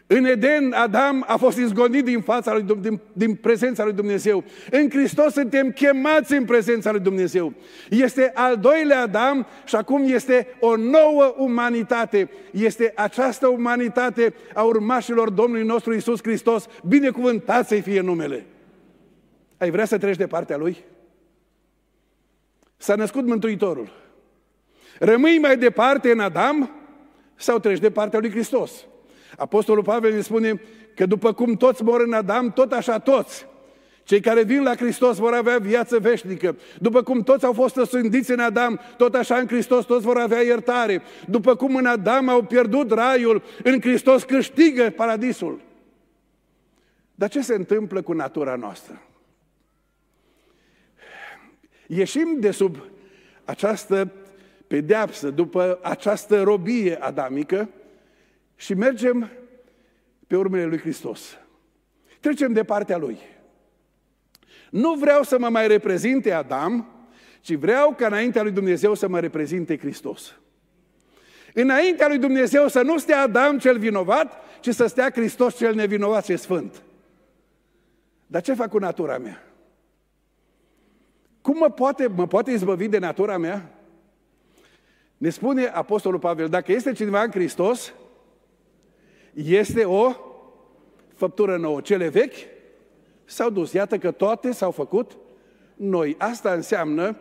În Eden, Adam a fost izgonit din fața lui, din, din prezența lui Dumnezeu. În Hristos suntem chemați în prezența lui Dumnezeu. Este al doilea Adam și acum este o nouă umanitate. Este această umanitate a urmașilor Domnului nostru Isus Hristos. Binecuvântat să-i fie numele. Ai vrea să treci de partea Lui? S-a născut Mântuitorul. Rămâi mai departe în Adam sau treci de partea lui Hristos? Apostolul Pavel ne spune că după cum toți mor în Adam, tot așa toți. Cei care vin la Hristos vor avea viață veșnică. După cum toți au fost răsândiți în Adam, tot așa în Hristos toți vor avea iertare. După cum în Adam au pierdut raiul, în Hristos câștigă paradisul. Dar ce se întâmplă cu natura noastră? Ieșim de sub această pedeapsă, după această robie adamică și mergem pe urmele lui Hristos. Trecem de partea lui. Nu vreau să mă mai reprezinte Adam, ci vreau ca înaintea lui Dumnezeu să mă reprezinte Hristos. Înaintea lui Dumnezeu să nu stea Adam cel vinovat, ci să stea Hristos cel nevinovat și sfânt. Dar ce fac cu natura mea? Cum mă poate, mă poate izbăvi de natura mea? Ne spune Apostolul Pavel, dacă este cineva în Hristos, este o făptură nouă. Cele vechi s-au dus. Iată că toate s-au făcut noi. Asta înseamnă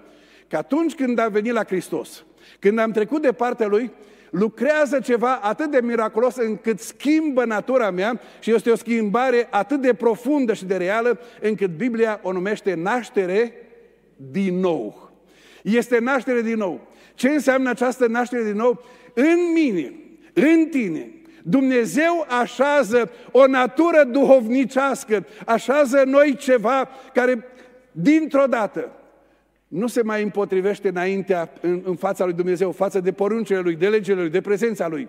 că atunci când am venit la Hristos, când am trecut de partea Lui, lucrează ceva atât de miraculos încât schimbă natura mea și este o schimbare atât de profundă și de reală încât Biblia o numește naștere din nou. Este naștere din nou. Ce înseamnă această naștere din nou? În mine, în tine, Dumnezeu așează o natură duhovnicească, așează noi ceva care dintr-o dată nu se mai împotrivește înaintea, în, în fața lui Dumnezeu, față de poruncile lui, de legile lui, de prezența lui,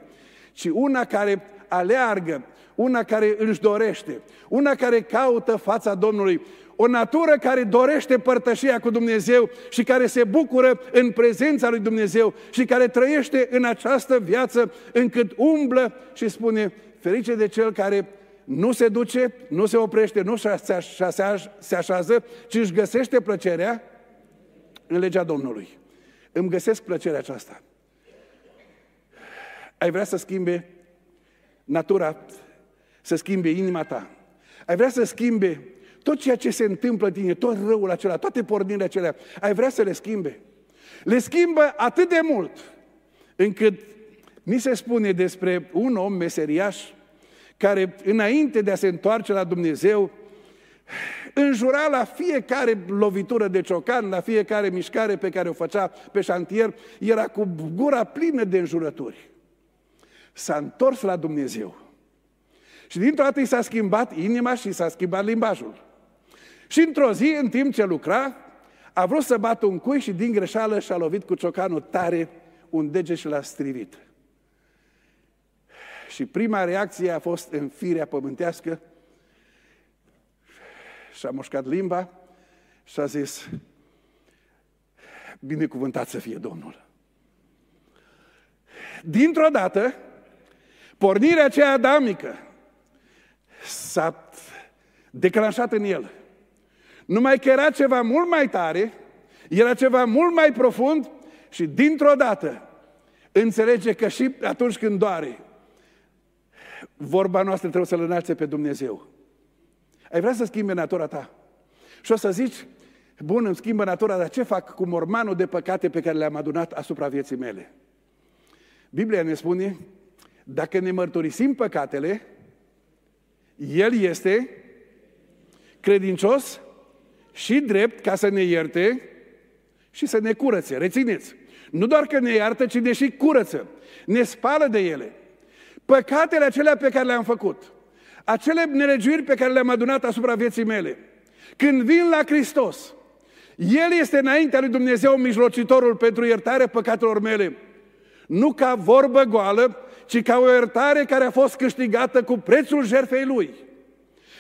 ci una care aleargă, una care își dorește, una care caută fața Domnului, o natură care dorește părtășia cu Dumnezeu și care se bucură în prezența lui Dumnezeu și care trăiește în această viață încât umblă și spune, ferice de cel care nu se duce, nu se oprește, nu se așează, ci își găsește plăcerea în legea Domnului. Îmi găsesc plăcerea aceasta. Ai vrea să schimbe natura, să schimbe inima ta. Ai vrea să schimbe tot ceea ce se întâmplă în tine, tot răul acela, toate pornirile acelea, ai vrea să le schimbe. Le schimbă atât de mult, încât ni se spune despre un om meseriaș, care înainte de a se întoarce la Dumnezeu, înjura la fiecare lovitură de ciocan, la fiecare mișcare pe care o făcea pe șantier, era cu gura plină de înjurături. S-a întors la Dumnezeu. Și dintr-o dată i s-a schimbat inima și s-a schimbat limbajul. Și într-o zi, în timp ce lucra, a vrut să bată un cui și din greșeală și-a lovit cu ciocanul tare un deget și l-a strivit. Și prima reacție a fost în firea pământească și-a mușcat limba și a zis, binecuvântat să fie Domnul. Dintr-o dată, pornirea aceea adamică s-a declanșat în el. Numai că era ceva mult mai tare, era ceva mult mai profund și dintr-o dată înțelege că și atunci când doare, vorba noastră trebuie să-L înalțe pe Dumnezeu. Ai vrea să schimbe natura ta. Și o să zici, bun, îmi schimbă natura, dar ce fac cu mormanul de păcate pe care le-am adunat asupra vieții mele? Biblia ne spune, dacă ne mărturisim păcatele, El este credincios și drept ca să ne ierte și să ne curățe. Rețineți! Nu doar că ne iartă, ci ne și curăță. Ne spală de ele. Păcatele acelea pe care le-am făcut, acele nelegiuiri pe care le-am adunat asupra vieții mele, când vin la Hristos, El este înaintea lui Dumnezeu mijlocitorul pentru iertarea păcatelor mele. Nu ca vorbă goală, ci ca o iertare care a fost câștigată cu prețul jertfei Lui.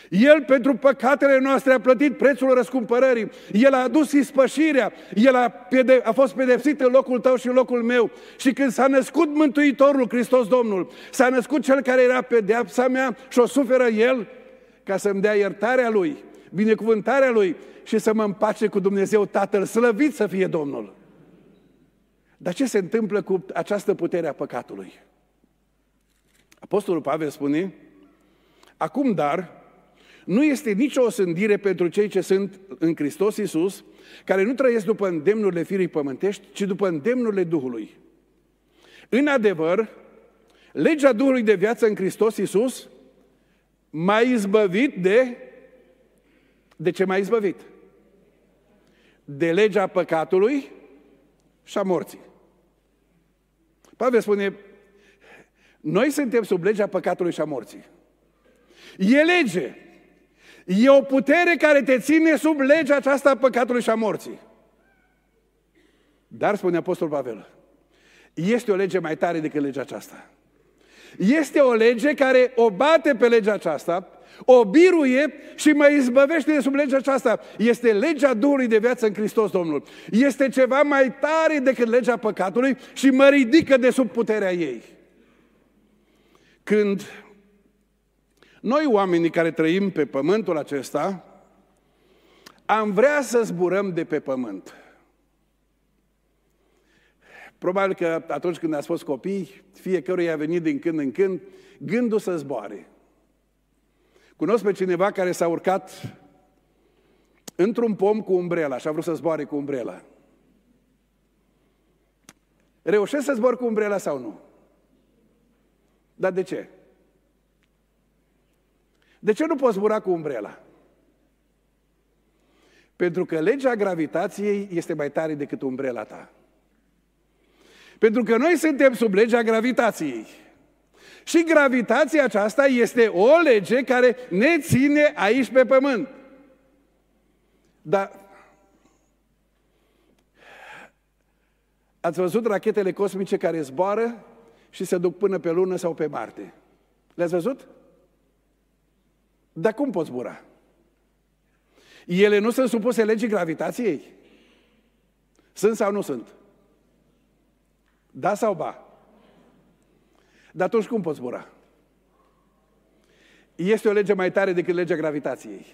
El pentru păcatele noastre a plătit prețul răscumpărării. El a adus ispășirea. El a, pede- a fost pedepsit în locul tău și în locul meu. Și când s-a născut Mântuitorul Hristos Domnul, s-a născut Cel care era pedeapsa mea și o suferă El ca să-mi dea iertarea Lui, binecuvântarea Lui și să mă împace cu Dumnezeu Tatăl. Slăvit să fie Domnul! Dar ce se întâmplă cu această putere a păcatului? Apostolul Pavel spune, acum dar, nu este nicio osândire pentru cei ce sunt în Hristos Iisus, care nu trăiesc după îndemnurile firii pământești, ci după îndemnurile Duhului. În adevăr, legea Duhului de viață în Hristos Iisus m-a izbăvit de De ce m-a izbăvit? De legea păcatului și a morții. Pavel spune, noi suntem sub legea păcatului și a morții. E lege. E o putere care te ține sub legea aceasta a păcatului și a morții. Dar, spune Apostol Pavel, este o lege mai tare decât legea aceasta. Este o lege care o bate pe legea aceasta, o biruie și mă izbăvește de sub legea aceasta. Este legea Duhului de viață în Hristos Domnul. Este ceva mai tare decât legea păcatului și mă ridică de sub puterea ei. Când noi oamenii care trăim pe pământul acesta, am vrea să zburăm de pe pământ. Probabil că atunci când ați fost copii, fiecăruia a venit din când în când gândul să zboare. Cunosc pe cineva care s-a urcat într-un pom cu umbrela și a vrut să zboare cu umbrela. Reușesc să zbor cu umbrela sau nu? Dar de ce? De ce nu poți zbura cu umbrela? Pentru că legea gravitației este mai tare decât umbrela ta. Pentru că noi suntem sub legea gravitației. Și gravitația aceasta este o lege care ne ține aici pe pământ. Dar ați văzut rachetele cosmice care zboară și se duc până pe lună sau pe Marte? Le-ați văzut? Dar cum pot zbura? Ele nu sunt supuse legii gravitației? Sunt sau nu sunt? Da sau ba? Dar atunci cum poți zbura? Este o lege mai tare decât legea gravitației.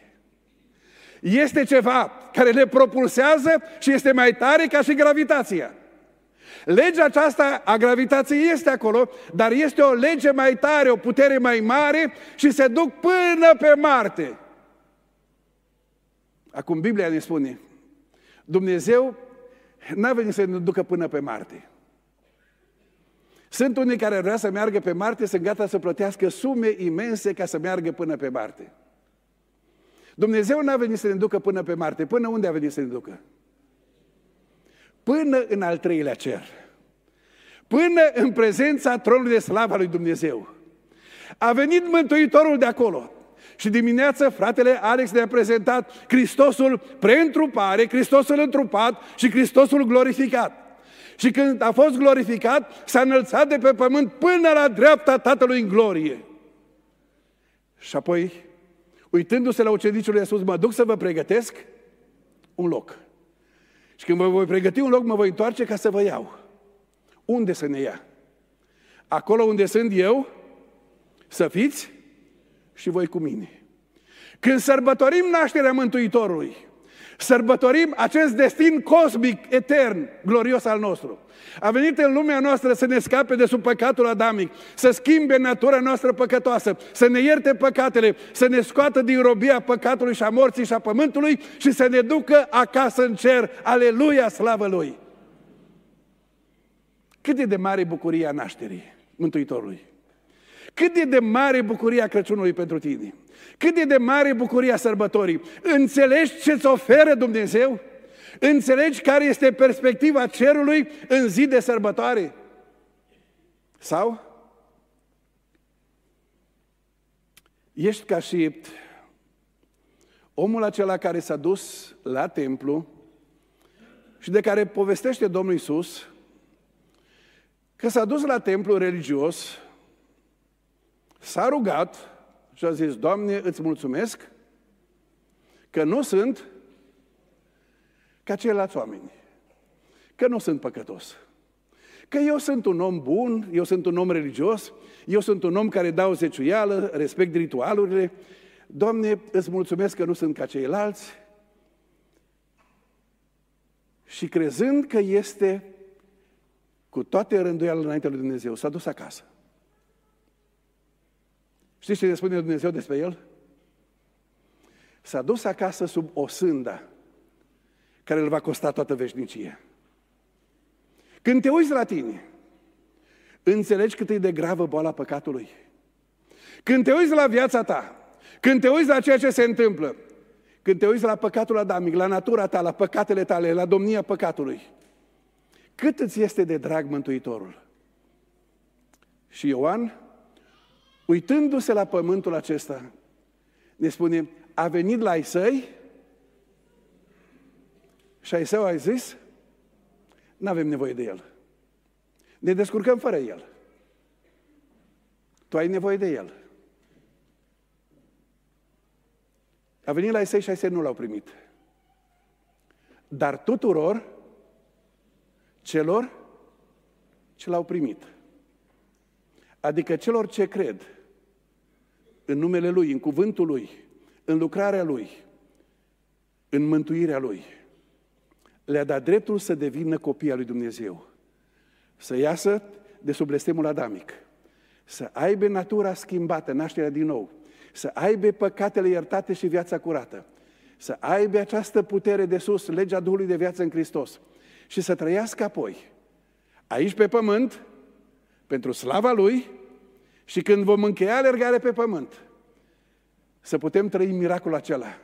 Este ceva care le propulsează și este mai tare ca și gravitația. Legea aceasta a gravitației este acolo, dar este o lege mai tare, o putere mai mare și se duc până pe Marte. Acum Biblia ne spune, Dumnezeu n-a venit să ne ducă până pe Marte. Sunt unii care vrea să meargă pe Marte, sunt gata să plătească sume imense ca să meargă până pe Marte. Dumnezeu n-a venit să ne ducă până pe Marte. Până unde a venit să ne ducă? Până în al treilea cer. Până în prezența tronului de slavă lui Dumnezeu. A venit Mântuitorul de acolo. Și dimineață fratele Alex ne-a prezentat Hristosul preîntrupare, Hristosul întrupat și Hristosul glorificat. Și când a fost glorificat, s-a înălțat de pe pământ până la dreapta Tatălui în glorie. Și apoi, uitându-se la ucenicul lui Iisus, mă duc să vă pregătesc un loc. Și când vă voi pregăti un loc, mă voi întoarce ca să vă iau. Unde să ne ia? Acolo unde sunt eu, să fiți și voi cu mine. Când sărbătorim nașterea Mântuitorului, Sărbătorim acest destin cosmic, etern, glorios al nostru. A venit în lumea noastră să ne scape de sub păcatul adamic, să schimbe natura noastră păcătoasă, să ne ierte păcatele, să ne scoată din robia păcatului și a morții și a pământului și să ne ducă acasă în cer. Aleluia, slavă Lui! Cât e de mare bucuria nașterii Mântuitorului! Cât e de mare bucuria Crăciunului pentru tine! Cât e de mare bucuria sărbătorii! Înțelegi ce-ți oferă Dumnezeu? Înțelegi care este perspectiva cerului în zi de sărbătoare? Sau? Ești ca și omul acela care s-a dus la templu și de care povestește Domnul Isus că s-a dus la templu religios, s-a rugat și a zis, Doamne, îți mulțumesc că nu sunt ca ceilalți oameni, că nu sunt păcătos, că eu sunt un om bun, eu sunt un om religios, eu sunt un om care dau zeciuială, respect ritualurile, Doamne, îți mulțumesc că nu sunt ca ceilalți și crezând că este cu toate rânduială înainte lui Dumnezeu, s-a dus acasă. Știți ce ne spune Dumnezeu despre el? S-a dus acasă sub o sândă care îl va costa toată veșnicia. Când te uiți la tine, înțelegi cât e de gravă boala păcatului. Când te uiți la viața ta, când te uiți la ceea ce se întâmplă, Când te uiți la păcatul adamic, la natura ta, la păcatele tale, la domnia păcatului, cât îți este de drag Mântuitorul? Și Ioan, uitându-se la pământul acesta, ne spune, a venit la ai săi și ai său a zis, nu avem nevoie de el. Ne descurcăm fără el. Tu ai nevoie de el. A venit la Isai și Isai nu l-au primit. Dar tuturor celor ce l-au primit. Adică celor ce cred în numele Lui, în cuvântul Lui, în lucrarea Lui, în mântuirea Lui, le-a dat dreptul să devină copii al lui Dumnezeu. Să iasă de sub blestemul adamic. Să aibă natura schimbată, nașterea din nou să aibă păcatele iertate și viața curată, să aibă această putere de sus, legea Duhului de viață în Hristos și să trăiască apoi aici pe pământ, pentru slava Lui și când vom încheia alergarea pe pământ, să putem trăi miracolul acela,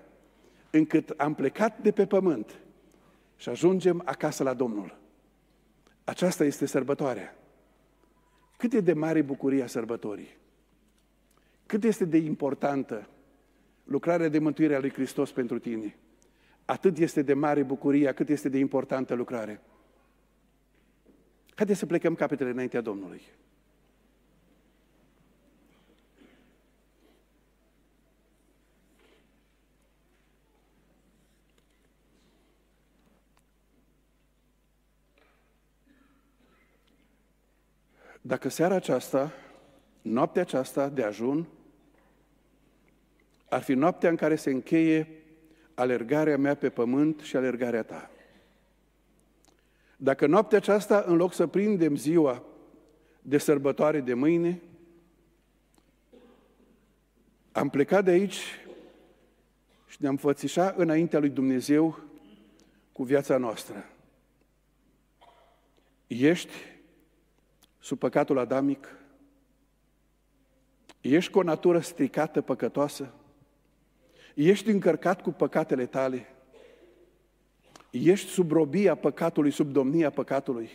încât am plecat de pe pământ și ajungem acasă la Domnul. Aceasta este sărbătoarea. Cât e de mare bucuria sărbătorii? Cât este de importantă lucrarea de mântuire a lui Hristos pentru tine? Atât este de mare bucuria, cât este de importantă lucrare. Haideți să plecăm capetele înaintea Domnului. Dacă seara aceasta, noaptea aceasta de ajun, ar fi noaptea în care se încheie alergarea mea pe pământ și alergarea ta. Dacă noaptea aceasta, în loc să prindem ziua de sărbătoare de mâine, am plecat de aici și ne-am fățișa înaintea lui Dumnezeu cu viața noastră. Ești sub păcatul adamic? Ești cu o natură stricată, păcătoasă? Ești încărcat cu păcatele tale? Ești sub robia păcatului, sub domnia păcatului?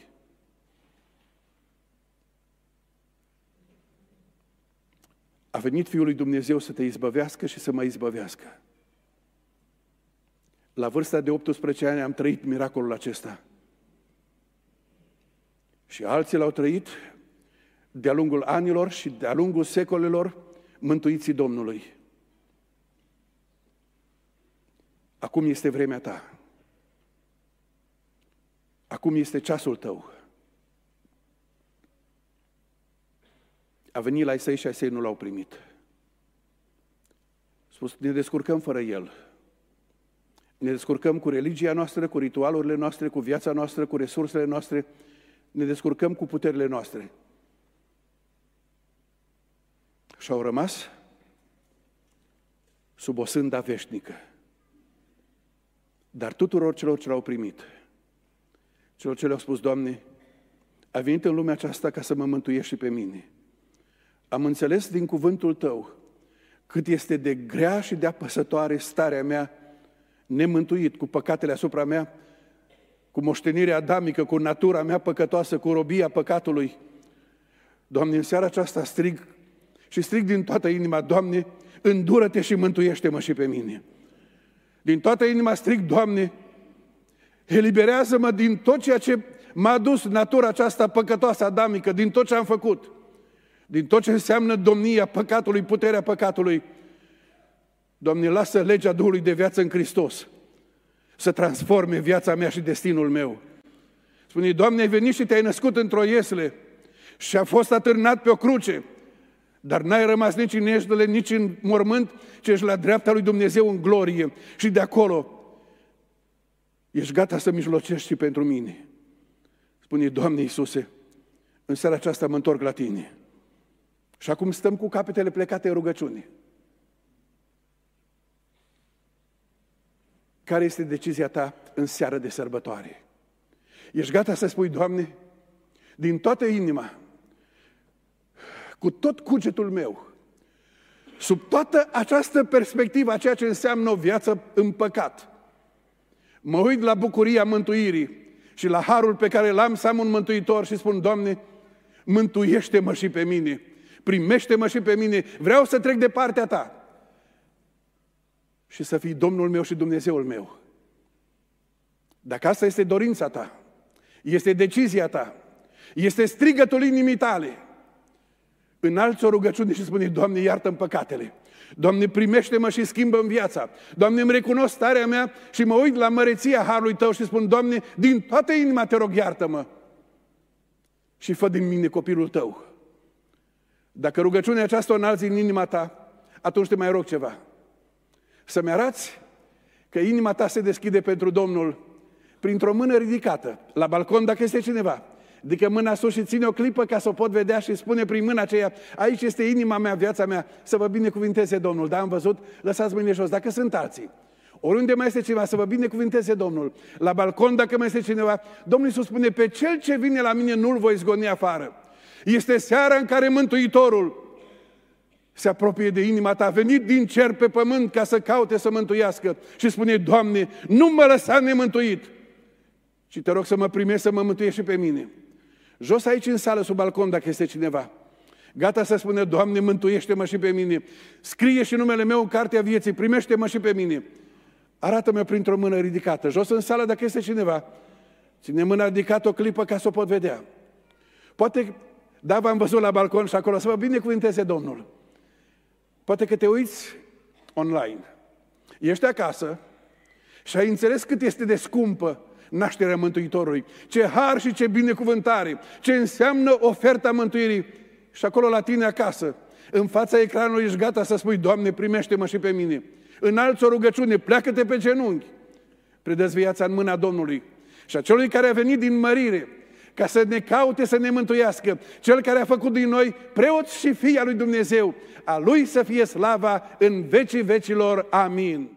A venit Fiul lui Dumnezeu să te izbăvească și să mă izbăvească. La vârsta de 18 ani am trăit miracolul acesta. Și alții l-au trăit de-a lungul anilor și de-a lungul secolelor mântuiții Domnului. Acum este vremea ta. Acum este ceasul tău. A venit la Isai și Isai nu l-au primit. Spus, ne descurcăm fără el. Ne descurcăm cu religia noastră, cu ritualurile noastre, cu viața noastră, cu resursele noastre. Ne descurcăm cu puterile noastre. Și au rămas sub o sânda veșnică. Dar tuturor celor ce l-au primit, celor ce le-au spus, Doamne, a venit în lumea aceasta ca să mă mântuiești și pe mine. Am înțeles din cuvântul Tău cât este de grea și de apăsătoare starea mea, nemântuit, cu păcatele asupra mea, cu moștenirea adamică, cu natura mea păcătoasă, cu robia păcatului. Doamne, în seara aceasta strig și strig din toată inima, Doamne, îndură-te și mântuiește-mă și pe mine. Din toată inima strig, Doamne, eliberează-mă din tot ceea ce m-a dus natura aceasta păcătoasă adamică, din tot ce am făcut, din tot ce înseamnă domnia păcatului, puterea păcatului. Doamne, lasă legea Duhului de viață în Hristos să transforme viața mea și destinul meu. Spune, Doamne, ai venit și te-ai născut într-o iesle și a fost atârnat pe o cruce dar n-ai rămas nici în eștele, nici în mormânt, ci ești la dreapta lui Dumnezeu în glorie. Și de acolo ești gata să mijlocești și pentru mine. Spune, Doamne Iisuse, în seara aceasta mă întorc la Tine. Și acum stăm cu capetele plecate în rugăciune. Care este decizia ta în seară de sărbătoare? Ești gata să spui, Doamne, din toată inima, cu tot cugetul meu, Sub toată această perspectivă, a ceea ce înseamnă o viață în păcat, mă uit la bucuria mântuirii și la harul pe care l-am să am un mântuitor și spun, Doamne, mântuiește-mă și pe mine, primește-mă și pe mine, vreau să trec de partea Ta și să fii Domnul meu și Dumnezeul meu. Dacă asta este dorința ta, este decizia ta, este strigătul inimii tale, înalți o rugăciune și spune, Doamne, iartă-mi păcatele. Doamne, primește-mă și schimbă în viața. Doamne, îmi recunosc starea mea și mă uit la măreția Harului Tău și spun, Doamne, din toată inima te rog, iartă-mă. Și fă din mine copilul Tău. Dacă rugăciunea aceasta o înalți în inima ta, atunci te mai rog ceva. Să-mi arăți că inima ta se deschide pentru Domnul printr-o mână ridicată, la balcon dacă este cineva. Adică mâna sus și ține o clipă ca să o pot vedea și spune prin mâna aceea, aici este inima mea, viața mea, să vă binecuvinteze Domnul. Da, am văzut, lăsați mâinile jos. Dacă sunt alții, oriunde mai este cineva, să vă binecuvinteze Domnul. La balcon, dacă mai este cineva, Domnul Iisus spune, pe cel ce vine la mine nu-l voi zgoni afară. Este seara în care Mântuitorul se apropie de inima ta, a venit din cer pe pământ ca să caute să mântuiască și spune, Doamne, nu mă lăsa nemântuit, ci te rog să mă primești să mă mântuiești și pe mine. Jos aici în sală, sub balcon, dacă este cineva. Gata să spune, Doamne, mântuiește-mă și pe mine. Scrie și numele meu în cartea vieții, primește-mă și pe mine. Arată-mă printr-o mână ridicată. Jos în sală, dacă este cineva. Ține mâna ridicată o clipă ca să o pot vedea. Poate, da, v-am văzut la balcon și acolo, să vă binecuvinteze Domnul. Poate că te uiți online. Ești acasă și ai înțeles cât este de scumpă nașterea Mântuitorului. Ce har și ce binecuvântare, ce înseamnă oferta mântuirii. Și acolo la tine acasă, în fața ecranului ești gata să spui, Doamne, primește-mă și pe mine. Înalți o rugăciune, pleacă-te pe genunchi. Predă-ți viața în mâna Domnului. Și acelui care a venit din mărire, ca să ne caute să ne mântuiască. Cel care a făcut din noi preoți și fii al lui Dumnezeu, a lui să fie slava în vecii vecilor. Amin.